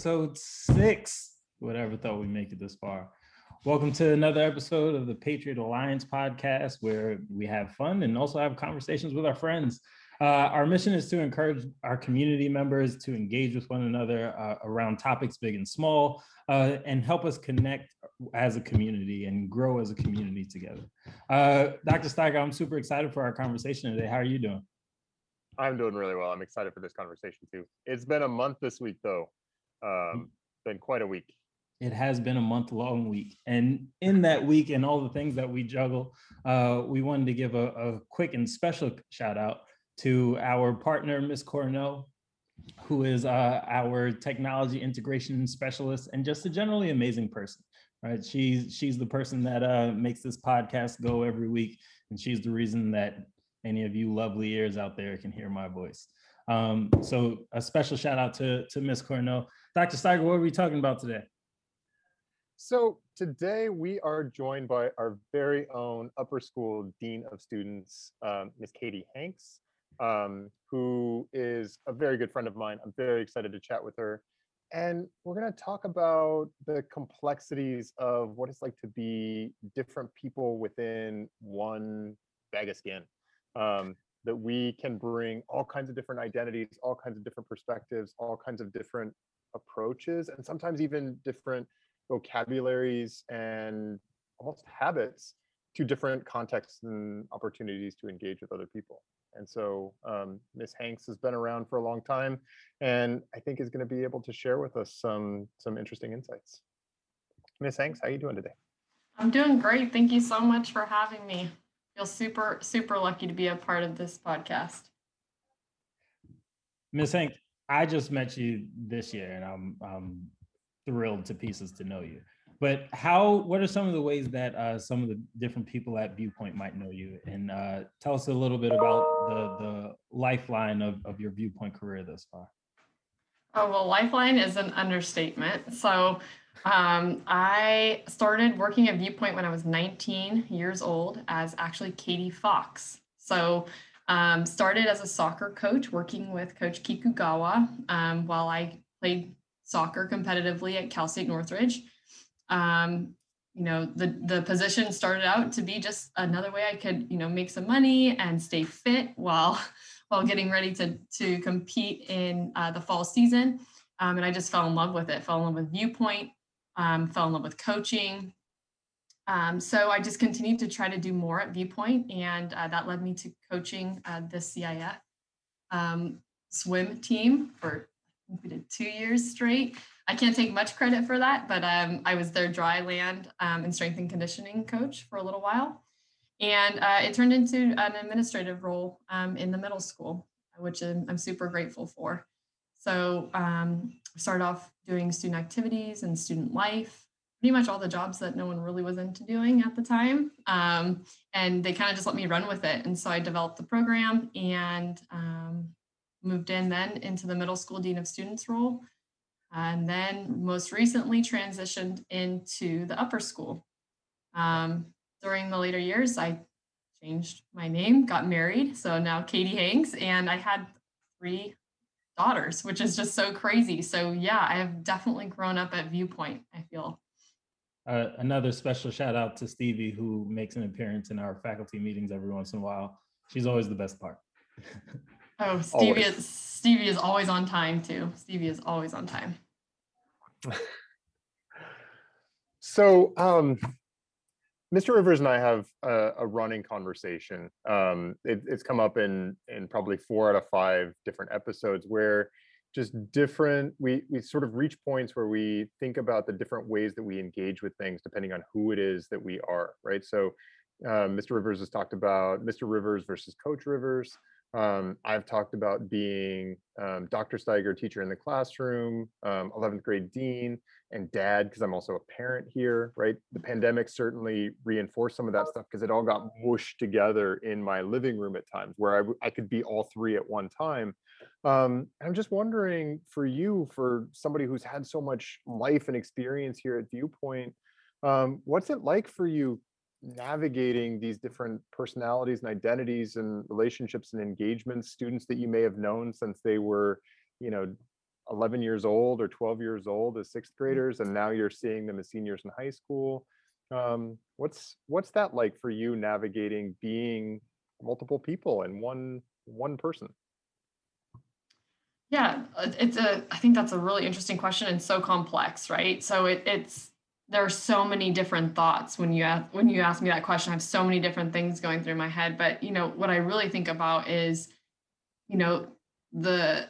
episode six. Whatever thought we'd make it this far. Welcome to another episode of the Patriot Alliance podcast, where we have fun and also have conversations with our friends. Uh, our mission is to encourage our community members to engage with one another uh, around topics big and small uh, and help us connect as a community and grow as a community together. Uh, Dr. Steiger, I'm super excited for our conversation today. How are you doing? I'm doing really well. I'm excited for this conversation too. It's been a month this week though. Um, been quite a week. It has been a month long week. And in that week and all the things that we juggle, uh, we wanted to give a, a quick and special shout out to our partner, Miss Cornell, who is uh, our technology integration specialist and just a generally amazing person. Right, she's she's the person that uh, makes this podcast go every week, and she's the reason that any of you lovely ears out there can hear my voice. Um, so a special shout out to, to Miss Cornell. Dr. Steiger, what are we talking about today? So today we are joined by our very own upper school dean of students, um, Miss Katie Hanks, um, who is a very good friend of mine. I'm very excited to chat with her. And we're going to talk about the complexities of what it's like to be different people within one bag of skin um, that we can bring all kinds of different identities, all kinds of different perspectives, all kinds of different approaches, and sometimes even different vocabularies and almost habits to different contexts and opportunities to engage with other people. And so um, Ms. Hanks has been around for a long time and I think is going to be able to share with us some some interesting insights. Ms. Hanks, how are you doing today? I'm doing great. Thank you so much for having me feel super, super lucky to be a part of this podcast. Miss Hank, I just met you this year and I'm, I'm thrilled to pieces to know you. But how, what are some of the ways that uh, some of the different people at Viewpoint might know you? And uh, tell us a little bit about the, the lifeline of, of your Viewpoint career thus far. Oh, well, lifeline is an understatement. So um, I started working at Viewpoint when I was 19 years old as actually Katie Fox. So um, started as a soccer coach working with Coach Kikugawa um, while I played soccer competitively at Cal State Northridge. Um, you know, the the position started out to be just another way I could, you know, make some money and stay fit while while getting ready to to compete in uh, the fall season. Um, and I just fell in love with it. Fell in love with Viewpoint um, fell in love with coaching. Um, so I just continued to try to do more at Viewpoint, and uh, that led me to coaching uh, the CIF um, swim team for I think we did two years straight. I can't take much credit for that, but um, I was their dry land um, and strength and conditioning coach for a little while. And uh, it turned into an administrative role um, in the middle school, which I'm, I'm super grateful for. So um, started off doing student activities and student life, pretty much all the jobs that no one really was into doing at the time. Um, and they kind of just let me run with it. And so I developed the program and um, moved in then into the middle school dean of students role. And then most recently transitioned into the upper school. Um, during the later years, I changed my name, got married. So now Katie Hanks, and I had three daughters, which is just so crazy. So yeah, I have definitely grown up at Viewpoint, I feel. Uh, another special shout out to Stevie, who makes an appearance in our faculty meetings every once in a while. She's always the best part. oh, Stevie is, Stevie is always on time too. Stevie is always on time. so um, Mr. Rivers and I have a, a running conversation. Um, it, it's come up in in probably four out of five different episodes where just different we we sort of reach points where we think about the different ways that we engage with things depending on who it is that we are, right? So uh, Mr. Rivers has talked about Mr. Rivers versus Coach Rivers. Um, I've talked about being um, Dr. Steiger teacher in the classroom, um, 11th grade dean, and dad because I'm also a parent here, right? The pandemic certainly reinforced some of that stuff because it all got mushed together in my living room at times where I, I could be all three at one time. Um, I'm just wondering for you, for somebody who's had so much life and experience here at Viewpoint, um, what's it like for you navigating these different personalities and identities and relationships and engagements students that you may have known since they were you know 11 years old or 12 years old as sixth graders, and now you're seeing them as seniors in high school. Um, what's what's that like for you navigating being multiple people and one one person? Yeah, uh, it's a. I think that's a really interesting question and so complex, right? So it, it's there are so many different thoughts when you ask when you ask me that question. I have so many different things going through my head. But you know what I really think about is, you know, the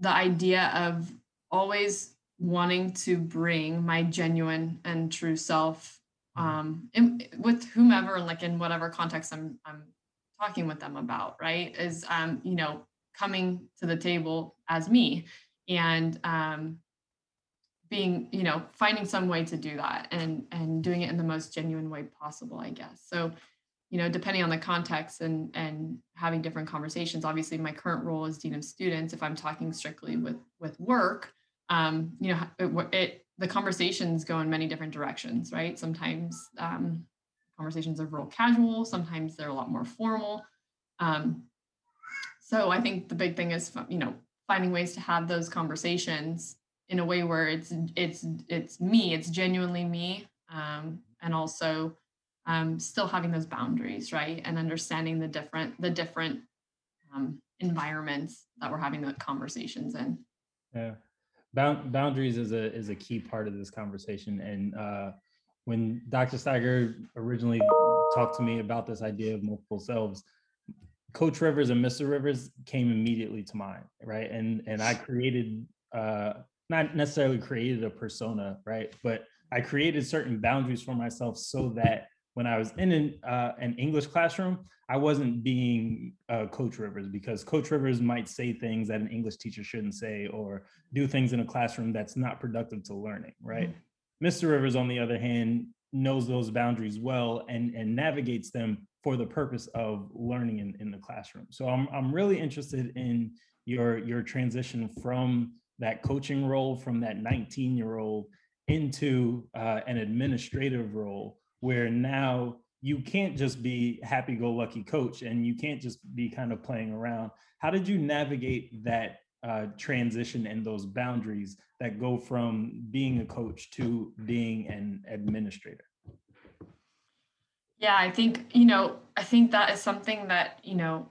the idea of always wanting to bring my genuine and true self um in, with whomever and like in whatever context I'm I'm talking with them about, right? Is um, you know, coming to the table as me and um being you know finding some way to do that and and doing it in the most genuine way possible i guess so you know depending on the context and and having different conversations. Obviously my current role as dean of students. If i'm talking strictly with with work um you know it, it the conversations go in many different directions right? Sometimes um conversations are real casual. Sometimes they're a lot more formal. Um so i think the big thing is you know finding ways to have those conversations in a way where it's it's it's me it's genuinely me um, and also um, still having those boundaries right? And understanding the different the different um, environments that we're having the conversations in. Yeah. Bound, boundaries is a is a key part of this conversation. And uh, when dr steiger originally talked to me about this idea of multiple selves coach rivers and mr rivers came immediately to mind right? And and i created uh, not necessarily created a persona, right? But I created certain boundaries for myself so that when I was in an, uh, an English classroom, I wasn't being uh, Coach Rivers because Coach Rivers might say things that an English teacher shouldn't say or do things in a classroom that's not productive to learning, right? Mm-hmm. Mr. Rivers, on the other hand, knows those boundaries well and, and navigates them for the purpose of learning in, in the classroom. So I'm, I'm really interested in your, your transition from that coaching role from that 19 year old into uh, an administrative role where now you can't just be happy go lucky coach and you can't just be kind of playing around how did you navigate that uh, transition and those boundaries that go from being a coach to being an administrator yeah i think you know i think that is something that you know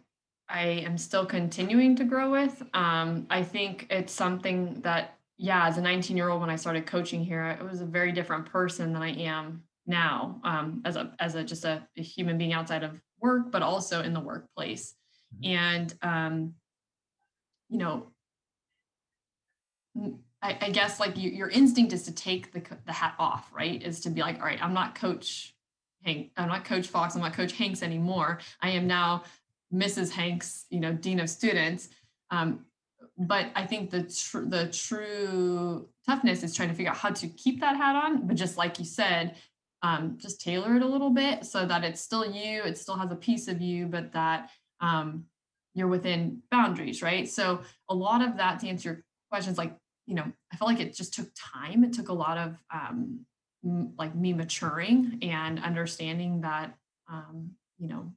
I am still continuing to grow with. Um, I think it's something that, yeah, as a 19 year old, when I started coaching here, I was a very different person than I am now um, as a as a just a, a, human being outside of work, but also in the workplace. Mm-hmm. And um, you know, I, I guess like you, your instinct is to take the the hat off, right? Is to be like, all right, I'm not Coach Hank, I'm not Coach Fox, I'm not Coach Hanks anymore. I am now Mrs. Hanks, you know, dean of students. Um, but I think the tr- the true toughness is trying to figure out how to keep that hat on, but just like you said, um, just tailor it a little bit so that it's still you, it still has a piece of you, but that um, you're within boundaries, right? So a lot of that to answer your questions, like you know, I felt like it just took time. It took a lot of um, m- like me maturing and understanding that um, you know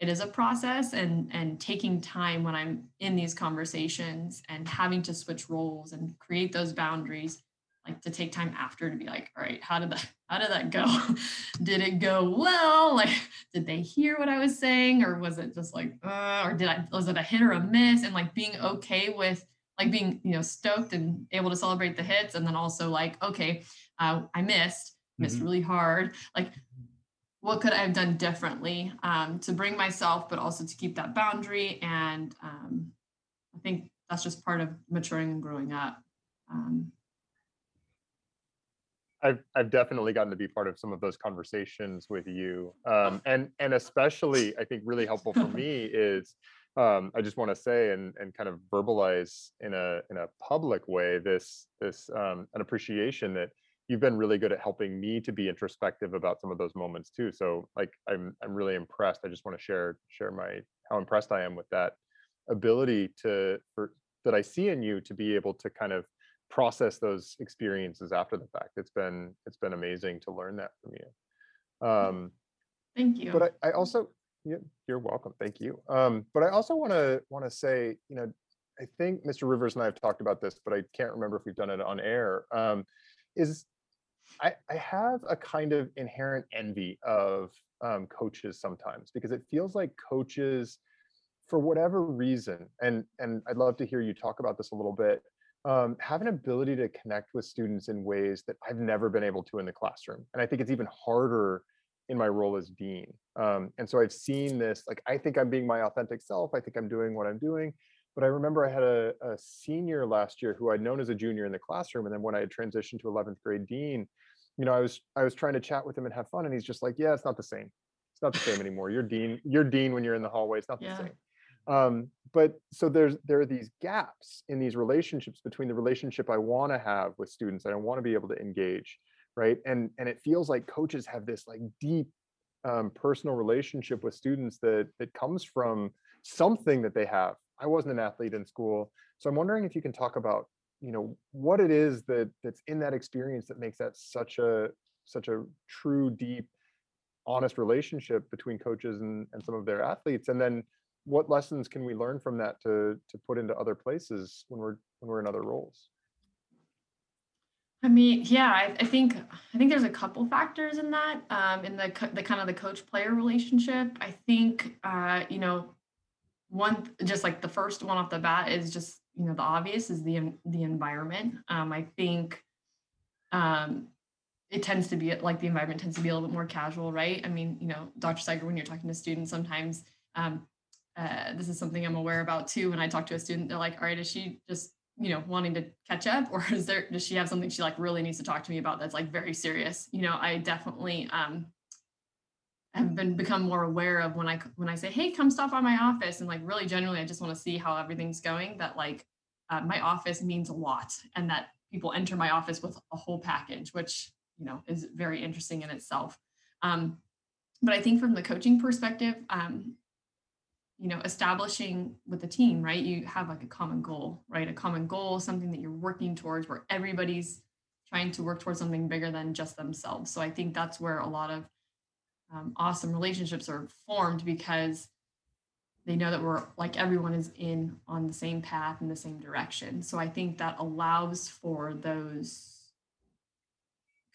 it is a process and and taking time when i'm in these conversations and having to switch roles and create those boundaries like to take time after to be like all right how did that how did that go did it go well like did they hear what i was saying or was it just like uh, or did i was it a hit or a miss and like being okay with like being you know stoked and able to celebrate the hits and then also like okay uh, i missed missed mm-hmm. really hard like what could I have done differently um, to bring myself, but also to keep that boundary. And um, I think that's just part of maturing and growing up. Um, I've I've definitely gotten to be part of some of those conversations with you, um, and and especially I think really helpful for me is um, I just want to say and and kind of verbalize in a in a public way this this um, an appreciation that you've been really good at helping me to be introspective about some of those moments too. So like I'm I'm really impressed. I just want to share share my how impressed I am with that ability to for that I see in you to be able to kind of process those experiences after the fact. It's been it's been amazing to learn that from you. Um thank you. But I, I also yeah, you're welcome. Thank you. Um, but I also want to want to say, you know, I think Mr. Rivers and I have talked about this, but I can't remember if we've done it on air. Um, is I, I have a kind of inherent envy of um, coaches sometimes because it feels like coaches, for whatever reason, and and I'd love to hear you talk about this a little bit, um, have an ability to connect with students in ways that I've never been able to in the classroom, and I think it's even harder in my role as dean. Um, and so I've seen this, like I think I'm being my authentic self. I think I'm doing what I'm doing. But I remember I had a, a senior last year who I'd known as a junior in the classroom, and then when I had transitioned to 11th grade dean, you know, I was I was trying to chat with him and have fun, and he's just like, "Yeah, it's not the same. It's not the same anymore. You're dean. You're dean when you're in the hallway. It's not the Yeah. same." Um, but so there's there are these gaps in these relationships between the relationship I want to have with students and I want to be able to engage, right? And and it feels like coaches have this like deep um, personal relationship with students that that comes from something that they have. I wasn't an athlete in school, so I'm wondering if you can talk about you know what it is that that's in that experience that makes that such a such a true deep honest relationship between coaches and, and some of their athletes and then what lessons can we learn from that to to put into other places when we're when we're in other roles I mean, yeah, I, I think I think there's a couple factors in that. Um, in the the kind of the coach player relationship, I think uh, you know, one just like the first one off the bat is just you know the obvious is the the environment. Um, I think um, it tends to be like the environment tends to be a little bit more casual, right? I mean, you know, Dr. Steiger, when you're talking to students, sometimes um, uh, this is something I'm aware about too. When I talk to a student, they're like, "All right, is she just you know wanting to catch up, or is there does she have something she like really needs to talk to me about that's like very serious?" You know, I definitely um, have been become more aware of when I when I say, "Hey, come stop by my office," and like really genuinely, I just want to see how everything's going. That like uh, my office means a lot, and that people enter my office with a whole package, which you know is very interesting in itself. Um, but I think from the coaching perspective, um, you know, establishing with the team, right? You have like a common goal, right? A common goal, something that you're working towards, where everybody's trying to work towards something bigger than just themselves. So I think that's where a lot of um, awesome relationships are formed because they know that we're like everyone is in on the same path in the same direction. So I think that allows for those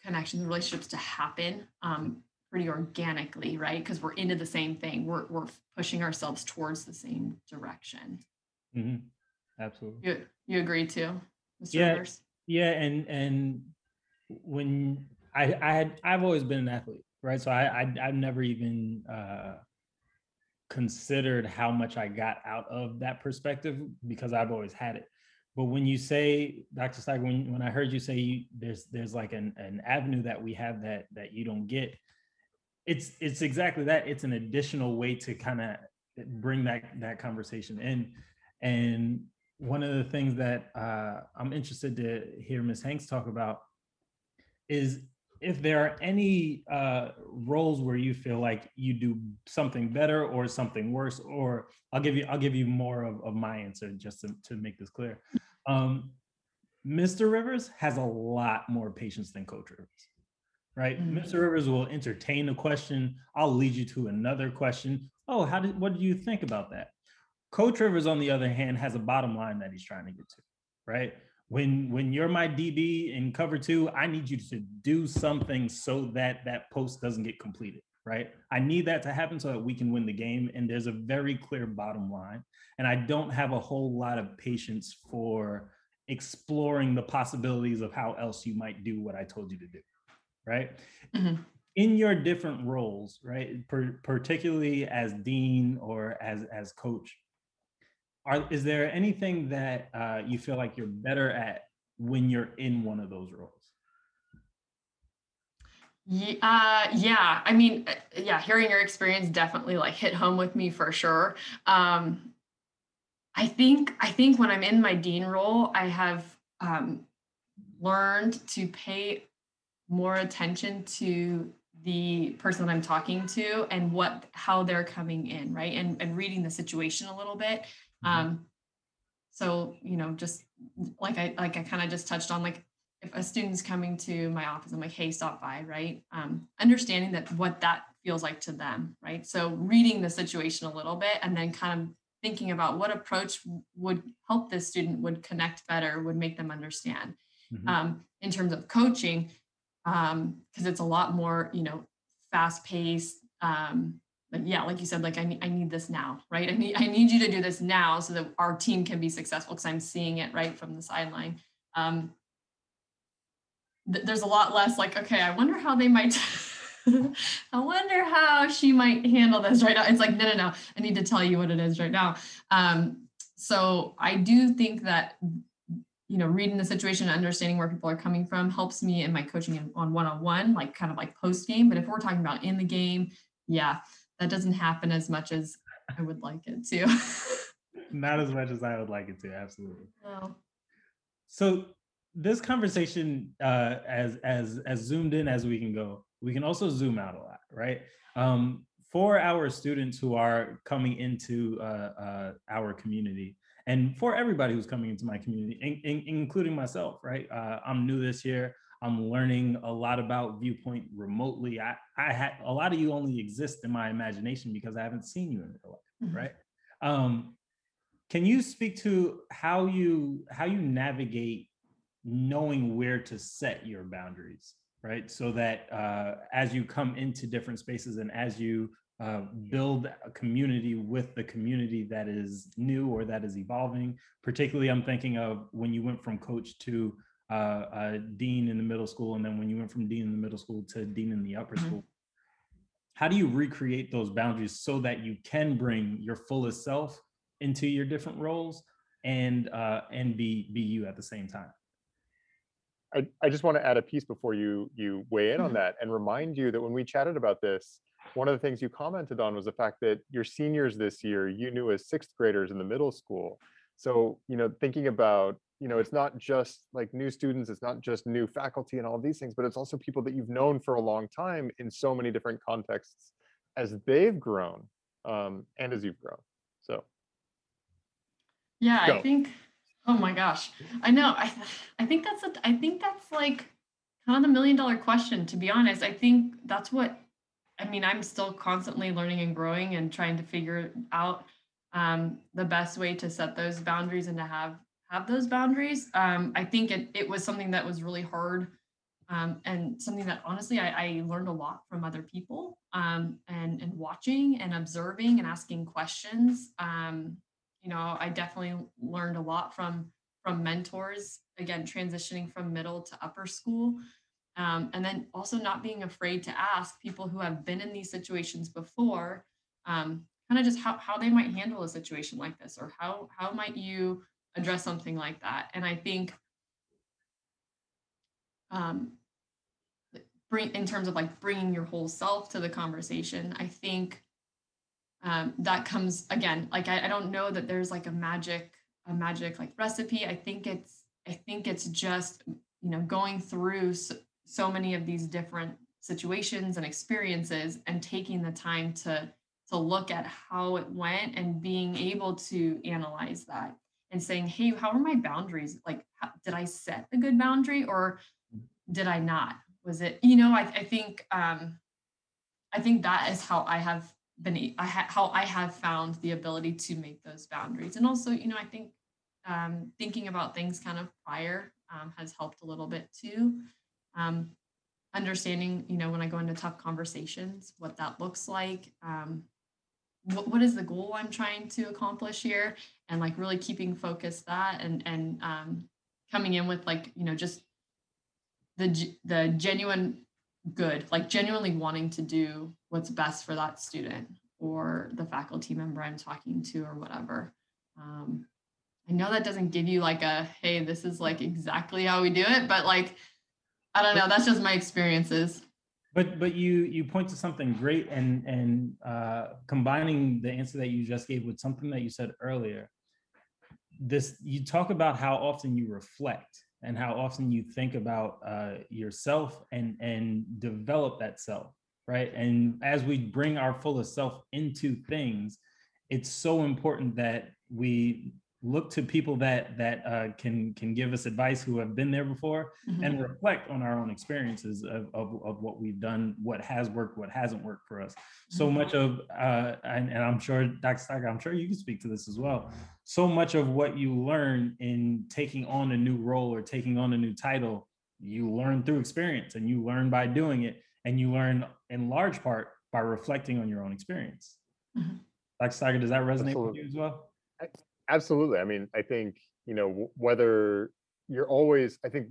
connections, relationships to happen um, pretty organically, right? Because we're into the same thing. We're we're pushing ourselves towards the same direction. Mhm. Absolutely. You you agree too, Mr. Yeah. Rivers? Yeah, and and when I I had I've always been an athlete, right? So I, I I've never even uh considered how much I got out of that perspective because I've always had it. But when you say, Dr. Steiger, when, when I heard you say you, there's there's like an, an avenue that we have that that you don't get, it's it's exactly that. It's an additional way to kind of bring that that conversation in. And one of the things that uh, I'm interested to hear Ms. Hanks talk about is if there are any uh, roles where you feel like you do something better or something worse, or I'll give you I'll give you more of, of my answer just to, to make this clear. Um, Mr. Rivers has a lot more patience than Coach Rivers, right? Mhm. Mr. Rivers will entertain a question. I'll lead you to another question. Oh, how did what do you think about that? Coach Rivers, on the other hand, has a bottom line that he's trying to get to, right? When when you're my DB in cover two, I need you to do something so that that post doesn't get completed, right? I need that to happen so that we can win the game. And there's a very clear bottom line. And I don't have a whole lot of patience for exploring the possibilities of how else you might do what I told you to do, right? Mhm. in your different roles, right? Per, particularly as dean or as as coach, are is there anything that uh, you feel like you're better at when you're in one of those roles? Ye- Uh, yeah, I mean, uh, yeah, hearing your experience definitely like hit home with me for sure. Um, I think I think when I'm in my dean role, I have um, learned to pay more attention to the person that I'm talking to and what how they're coming in, right? And and reading the situation a little bit. Mhm. Um, so you know, just like I like I kind of just touched on, like if a student's coming to my office, I'm like, hey, stop by, right? Um, understanding that what that feels like to them, right? So reading the situation a little bit and then kind of thinking about what approach would help this student would connect better, would make them understand. Mhm. Um, in terms of coaching, um, because it's a lot more, you know, fast paced. Um, like yeah, like you said, like I need I need this now, right? I need I need you to do this now so that our team can be successful because I'm seeing it right from the sideline. Um, th- there's a lot less like, okay, I wonder how they might I wonder how she might handle this right now. It's like, no, no, no. I need to tell you what it is right now. Um, so I do think that you know, reading the situation and understanding where people are coming from helps me in my coaching on one-on-one, like kind of like post game. But if we're talking about in the game, yeah, that doesn't happen as much as I would like it to. Not as much as I would like it to, absolutely. No. So this conversation, uh, as as as zoomed in as we can go, we can also zoom out a lot, right? Um, for our students who are coming into uh, uh, our community, and for everybody who's coming into my community, in, in- including myself, right? Uh, I'm new this year. I'm learning a lot about viewpoint remotely. I, I had a lot of you only exist in my imagination because I haven't seen you in real life, Mhm. right? Um, can you speak to how you how you navigate knowing where to set your boundaries, right? So that uh, as you come into different spaces and as you uh, build a community with the community that is new or that is evolving. Particularly, I'm thinking of when you went from coach to uh, uh, dean in the middle school, and then when you went from dean in the middle school to dean in the upper Mhm. school. How do you recreate those boundaries so that you can bring your fullest self into your different roles and uh, and be be you at the same time? I, I just want to add a piece before you you weigh in on Mhm. that and remind you that when we chatted about this, one of the things you commented on was the fact that your seniors this year you knew as sixth graders in the middle school. So, you know, thinking about, you know, it's not just like new students, it's not just new faculty and all of these things, but it's also people that you've known for a long time in so many different contexts as they've grown um, and as you've grown. So, Yeah, Go. I think. Oh my gosh, I know. I I think that's a. I think that's like kind of the million dollar question. To be honest, I think that's what. I mean, I'm still constantly learning and growing and trying to figure out um, the best way to set those boundaries and to have have those boundaries. Um, I think it it was something that was really hard. Um, and something that honestly I, I learned a lot from other people um, and and watching and observing and asking questions um, you know i definitely learned a lot from from mentors again transitioning from middle to upper school um, and then also not being afraid to ask people who have been in these situations before um, kind of just how, how they might handle a situation like this or how how might you address something like that? And i think um, bring in terms of like bringing your whole self to the conversation i think um, that comes again like I, I don't know that there's like a magic a magic like recipe. I think it's i think it's just you know going through so, many of these different situations and experiences and taking the time to to look at how it went and being able to analyze that and saying hey how are my boundaries like how, did i set a good boundary or did i not was it you know i, I think um i think that is how i have been I ha- how I have found the ability to make those boundaries. And also, you know, I think um, thinking about things kind of prior um, has helped a little bit too. Um, understanding, you know, when I go into tough conversations, what that looks like. Um, what, what is the goal I'm trying to accomplish here? And like really keeping focused that and and um, coming in with like, you know, just the the genuine good, like genuinely wanting to do what's best for that student or the faculty member I'm talking to or whatever. Um, I know that doesn't give you like a, hey, this is like exactly how we do it, but like, I don't know, that's just my experiences. But but you you point to something great and and uh, combining the answer that you just gave with something that you said earlier. This you talk about how often you reflect and how often you think about uh, yourself and and develop that self, right? And as we bring our fullest self into things, it's so important that we look to people that that uh, can can give us advice who have been there before Mhm. and reflect on our own experiences of, of, of what we've done what has worked what hasn't worked for us so Mhm. much of uh, and, and i'm sure dr Steiger, i'm sure you can speak to this as well so much of what you learn in taking on a new role or taking on a new title you learn through experience and you learn by doing it and you learn in large part by reflecting on your own experience Mhm. dr Steiger, does that resonate with you as well absolutely i mean i think you know whether you're always i think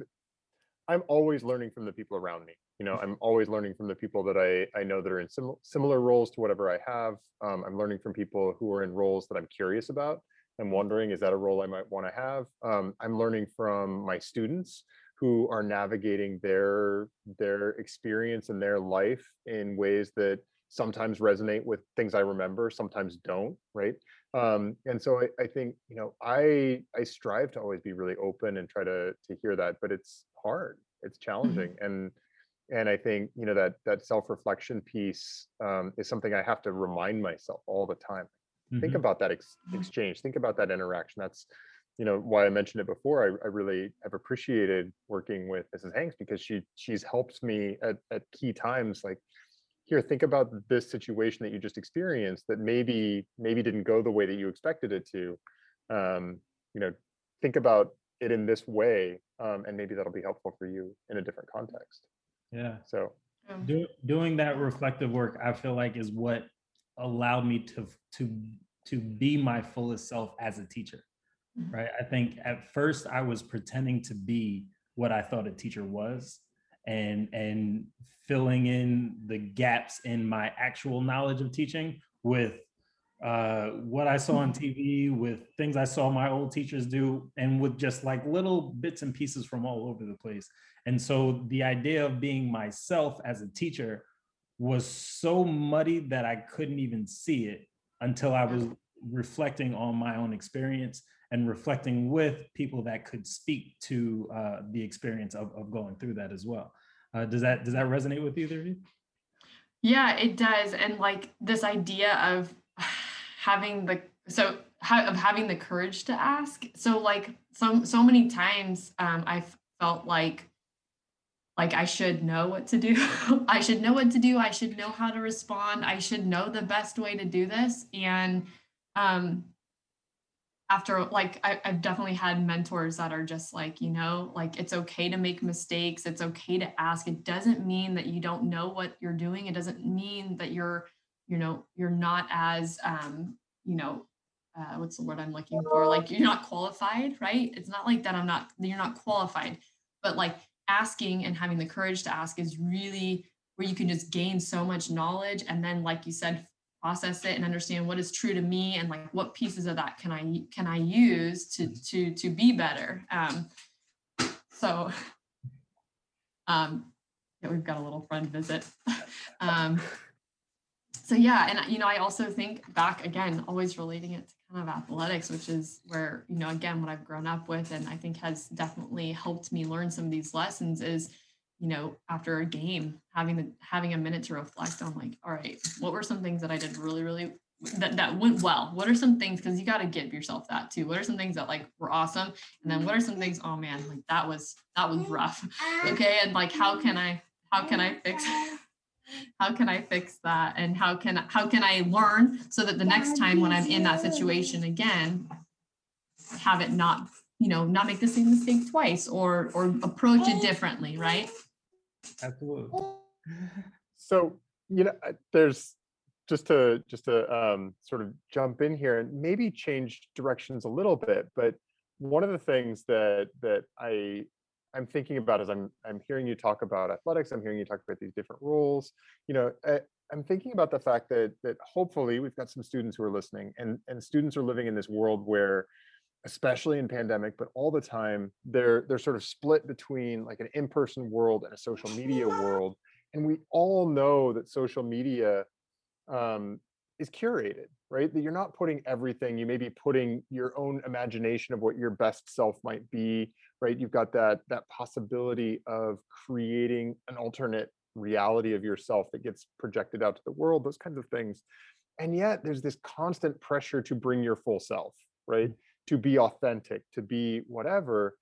i'm always learning from the people around me you know i'm always learning from the people that i i know that are in sim- similar roles to whatever i have um, i'm learning from people who are in roles that i'm curious about i'm wondering is that a role i might want to have? Um, i'm learning from my students who are navigating their their experience and their life in ways that sometimes resonate with things i remember sometimes don't right um and so I, I think you know i i strive to always be really open and try to to hear that but it's hard it's challenging and and i think you know that that self-reflection piece um, is something i have to remind myself all the time. Think Mhm. about that ex- exchange think about that interaction that's you know why i mentioned it before I, I really have appreciated working with mrs hanks because she she's helped me at, at key times like here think about this situation that you just experienced that maybe maybe didn't go the way that you expected it to um, you know think about it in this way um, and maybe that'll be helpful for you in a different context. Yeah. So Um, Do, doing that reflective work i feel like is what allowed me to to to be my fullest self as a teacher Mhm. right? I think at first i was pretending to be what i thought a teacher was and and filling in the gaps in my actual knowledge of teaching with uh, what I saw on TV, with things I saw my old teachers do, and with just like little bits and pieces from all over the place. And so the idea of being myself as a teacher was so muddy that I couldn't even see it until I was reflecting on my own experience and reflecting with people that could speak to uh, the experience of, of going through that as well. Uh, does that does that resonate with either of you? Yeah, it does. And like this idea of having the so ha- of having the courage to ask. So like so so many times um I felt like like I should know what to do. I should know what to do. I should know how to respond. I should know the best way to do this. And um after like I, I've definitely had mentors that are just like, you know, like it's okay to make mistakes. It's okay to ask. It doesn't mean that you don't know what you're doing. It doesn't mean that you're, you know, you're not as um, you know, uh, what's the word I'm looking for? Like you're not qualified, right? It's not like that I'm not you're not qualified, but like asking and having the courage to ask is really where you can just gain so much knowledge and then like you said process it and understand what is true to me and like what pieces of that can I can I use to to to be better. Um, so um, yeah, we've got a little friend visit. um, so yeah, and you know, I also think back again, always relating it to kind of athletics, which is where you know again what I've grown up with, and I think has definitely helped me learn some of these lessons is you know after a game having the having a minute to reflect on like all right what were some things that i did really really that, that went well? What are some things because you got to give yourself that too. What are some things that like were awesome? And then what are some things oh man like that was that was rough. Okay and like how can i how can i fix how can i fix that? And how can how can i learn so that the next time when i'm in that situation again have it not you know not make the same mistake twice or or approach it differently right Absolutely. so you know there's just to just to um, sort of jump in here and maybe change directions a little bit but one of the things that that i i'm thinking about as i'm i'm hearing you talk about athletics i'm hearing you talk about these different roles you know I, i'm thinking about the fact that that hopefully we've got some students who are listening and and students are living in this world where especially in pandemic but all the time they're they're sort of split between like an in-person world and a social media world and we all know that social media um, is curated right? That you're not putting everything you may be putting your own imagination of what your best self might be right? You've got that that possibility of creating an alternate reality of yourself that gets projected out to the world those kinds of things and yet there's this constant pressure to bring your full self right to be authentic, to be whatever.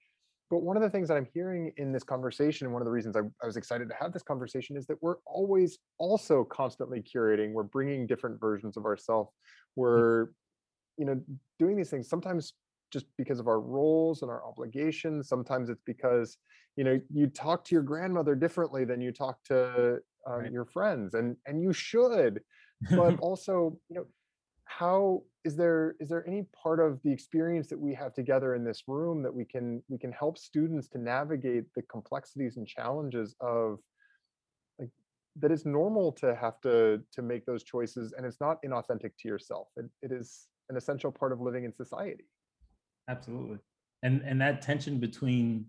But one of the things that I'm hearing in this conversation, and one of the reasons I, I was excited to have this conversation, is that we're always also constantly curating. We're bringing different versions of ourselves. We're, you know, doing these things sometimes just because of our roles and our obligations. Sometimes it's because, you know, you talk to your grandmother differently than you talk to um, Right. your friends, and and you should. But also, you know, how is there is there any part of the experience that we have together in this room that we can we can help students to navigate the complexities and challenges of like that it's normal to have to to make those choices and it's not inauthentic to yourself it, it is an essential part of living in society Absolutely. And and that tension between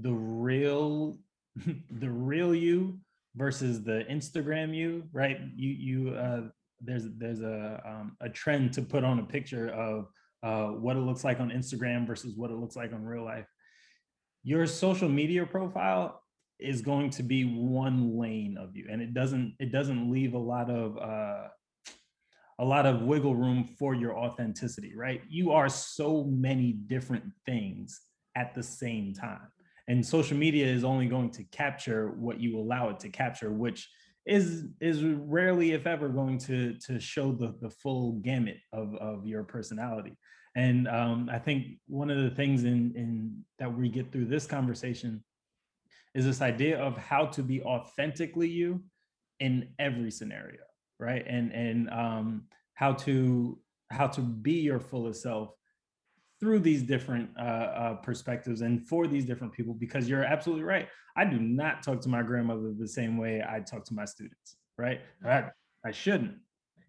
the real the real you versus the Instagram you, right? You you uh there's there's a um, a trend to put on a picture of uh what it looks like on Instagram versus what it looks like on real life. Your social media profile is going to be one lane of you and it doesn't it doesn't leave a lot of uh a lot of wiggle room for your authenticity, right? You are so many different things at the same time. And social media is only going to capture what you allow it to capture, which is is rarely, if ever, going to to show the the full gamut of of your personality. And um, I think one of the things in in that we get through this conversation is this idea of how to be authentically you in every scenario right and and um how to how to be your fullest self through these different uh, uh perspectives and for these different people because you're absolutely right. I do not talk to my grandmother the same way i talk to my students right? I, I shouldn't.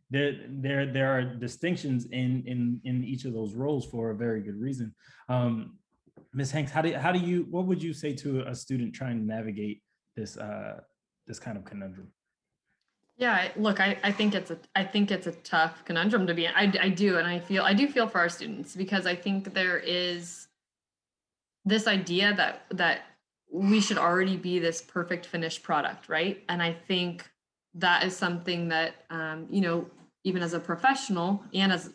There there there are distinctions in in in each of those roles for a very good reason. Um ms hanks how do how do you what would you say to a student trying to navigate this uh this kind of conundrum Yeah, look, I, I think it's a I think it's a tough conundrum to be in. I, I do, and I feel I do feel for our students because I think there is this idea that that we should already be this perfect finished product, right? And I think that is something that um, you know, even as a professional and as,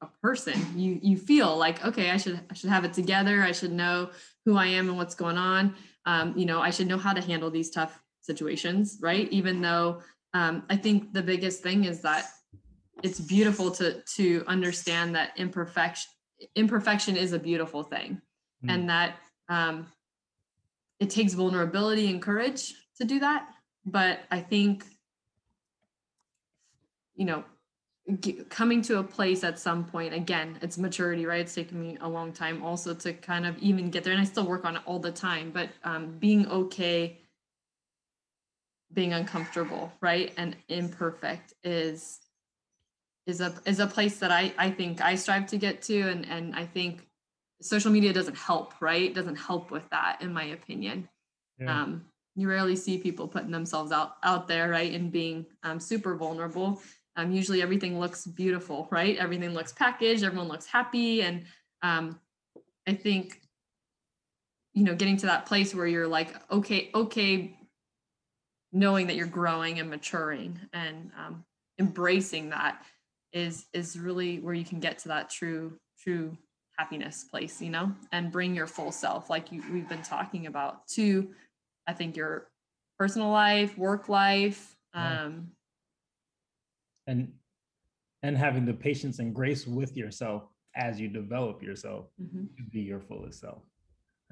a person, you you feel like okay, I should I should have it together. I should know who I am and what's going on. Um, you know, I should know how to handle these tough situations, right? Even though um, I think the biggest thing is that it's beautiful to to understand that imperfection imperfection is a beautiful thing, Mm. and that um, it takes vulnerability and courage to do that. But I think you know g- coming to a place at some point again it's maturity right it's taken me a long time also to kind of even get there and i still work on it all the time but um, being okay being uncomfortable right? And imperfect is is a is a place that i i think i strive to get to and and i think social media doesn't help right? Doesn't help with that in my opinion. Yeah. um you rarely see people putting themselves out out there right and being um, super vulnerable. Um, usually everything looks beautiful right? Everything looks packaged everyone looks happy and um, i think you know getting to that place where you're like okay okay knowing that you're growing and maturing and um, embracing that is is really where you can get to that true true happiness place you know and bring your full self like you, we've been talking about to i think your personal life work life um and and having the patience and grace with yourself as you develop yourself mhm, to be your fullest self.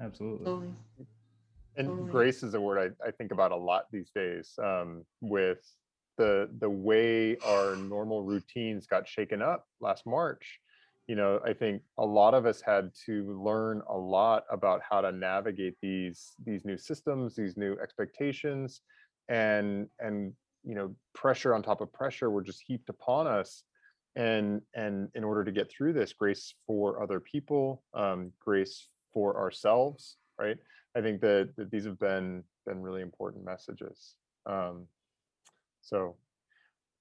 Absolutely. Totally and Totally. grace is a word I, I think about a lot these days um, with the the way our normal routines got shaken up last march. You know i think a lot of us had to learn a lot about how to navigate these these new systems these new expectations and and you know pressure on top of pressure were just heaped upon us. And and in order to get through this grace for other people um, grace for ourselves right I think that, that these have been been really important messages. Um, so,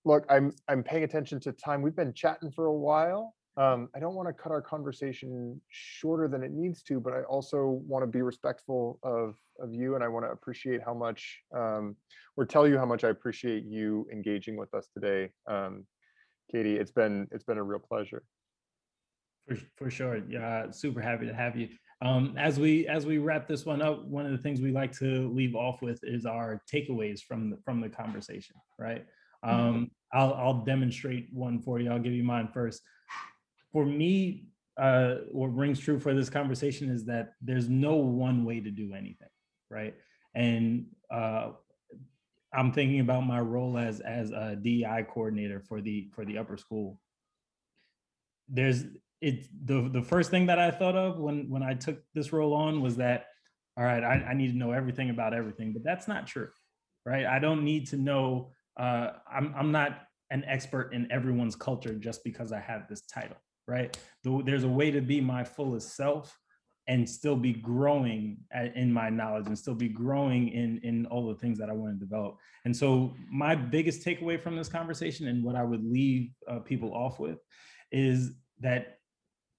look, I'm I'm paying attention to time. We've been chatting for a while. Um, I don't want to cut our conversation shorter than it needs to, but I also want to be respectful of of you, and I want to appreciate how much um, or tell you how much I appreciate you engaging with us today, um, Katie. It's been it's been a real pleasure. For, for sure. Yeah, super happy to have you. Um, as we as we wrap this one up, one of the things we like to leave off with is our takeaways from the from the conversation, right? Mm-hmm. Um, I'll I'll demonstrate one for you. I'll give you mine first. For me, uh, what rings true for this conversation is that there's no one way to do anything, right? And uh, I'm thinking about my role as as a DEI coordinator for the for the upper school. There's it the the first thing that I thought of when when I took this role on was that all right, I, I need to know everything about everything, but that's not true, right? I don't need to know. Uh, I'm I'm not an expert in everyone's culture just because I have this title, right? There's a way to be my fullest self and still be growing in my knowledge and still be growing in in all the things that I want to develop. And so my biggest takeaway from this conversation and what I would leave uh, people off with is that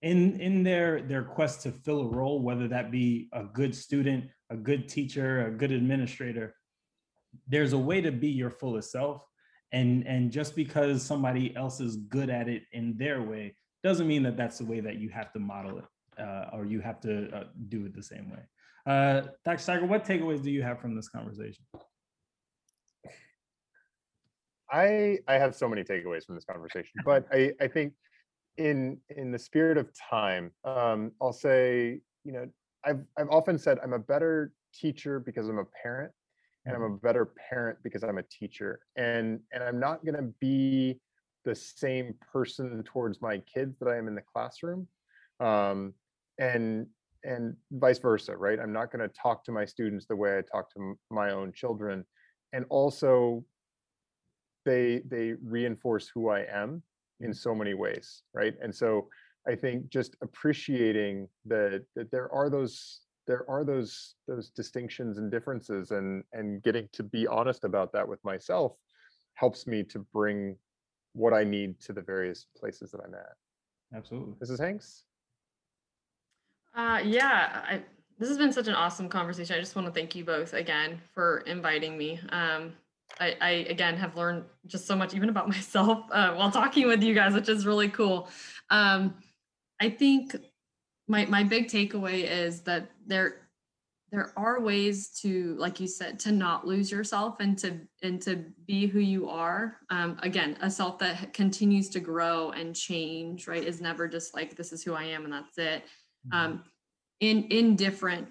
in in their their quest to fill a role, whether that be a good student, a good teacher, a good administrator, there's a way to be your fullest self. And and just because somebody else is good at it in their way doesn't mean that that's the way that you have to model it uh, or you have to uh, do it the same way. Uh, Dr. Steiger, what takeaways do you have from this conversation? I I have so many takeaways from this conversation, but I I think in in the spirit of time, um, I'll say you know I've I've often said I'm a better teacher because I'm a parent, and I'm a mm-hmm. better parent because I'm a teacher, and and I'm not going to be the same person towards my kids that I am in the classroom. Um, and and vice versa right i'm not going to talk to my students the way i talk to my own children and also they they reinforce who i am in so many ways right and so i think just appreciating that that there are those there are those those distinctions and differences and and getting to be honest about that with myself helps me to bring what i need to the various places that i'm at absolutely mrs hanks uh, yeah, I, this has been such an awesome conversation. I just want to thank you both again for inviting me. Um, I, I again have learned just so much even about myself uh, while talking with you guys, which is really cool. Um, I think my my big takeaway is that there there are ways to like you said to not lose yourself and to and to be who you are um, again a self that continues to grow and change right is never just like this is who i am and that's it um, in in different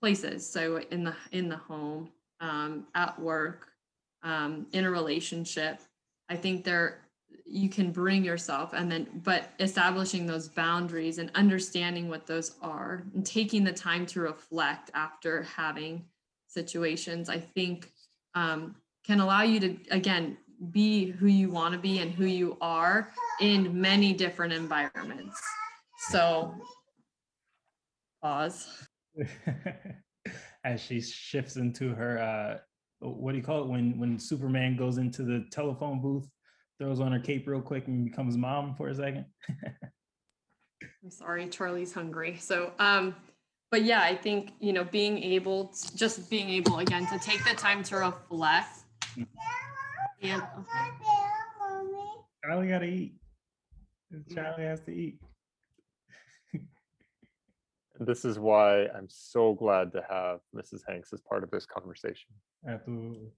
places. So in the in the home, um, at work, um, in a relationship, I think there you can bring yourself and then but establishing those boundaries and understanding what those are and taking the time to reflect after having situations i think um, can allow you to again be who you want to be and who you are in many different environments so pause. As she shifts into her uh what do you call it? When when Superman goes into the telephone booth, throws on her cape real quick and becomes mom for a second. I'm sorry, Charlie's hungry. So um but yeah, I think you know being able to, just being able again to take the time to reflect. And Charlie gotta eat. Charlie has to eat this is why I'm so glad to have Mrs. Hanks as part of this conversation. Absolutely.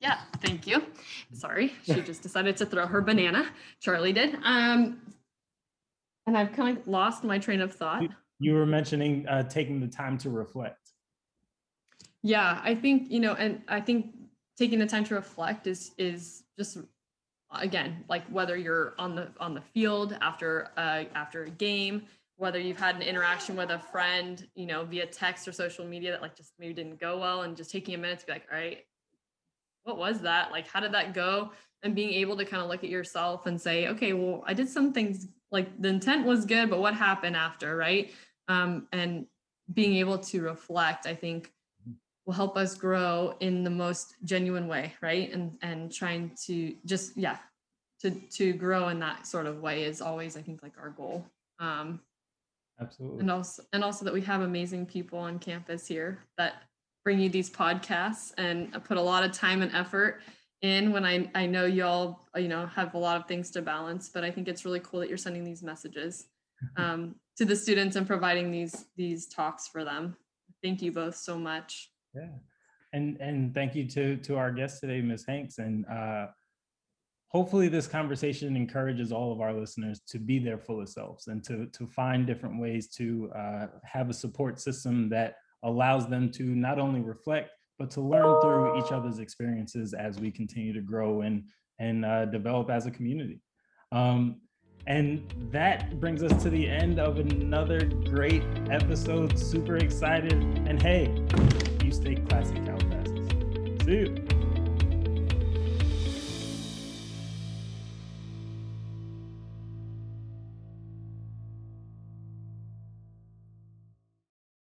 yeah, thank you. Sorry, she just decided to throw her banana. Charlie did. Um, and I've kind of lost my train of thought. You were mentioning uh, taking the time to reflect. Yeah, I think, you know, and I think taking the time to reflect is is just again like whether you're on the on the field after uh, after a game whether you've had an interaction with a friend you know via text or social media that like just maybe didn't go well and just taking a minute to be like all right what was that? Like how did that go? And being able to kind of look at yourself and say okay well i did some things like the intent was good but what happened after? Right? Um, and being able to reflect i think will help us grow in the most genuine way right and and trying to just yeah to to grow in that sort of way is always i think like our goal um absolutely and also and also that we have amazing people on campus here that bring you these podcasts and I put a lot of time and effort in when I, I know y'all, you know, have a lot of things to balance, but I think it's really cool that you're sending these messages um, to the students and providing these these talks for them. Thank you both so much. Yeah. And and thank you to to our guest today, Ms. Hanks. And uh hopefully this conversation encourages all of our listeners to be their fullest selves and to to find different ways to uh, have a support system that allows them to not only reflect but to learn through each other's experiences as we continue to grow and and uh, develop as a community. Um, and that brings us to the end of another great episode. Super excited. And hey, stay classic Calabasas. See you.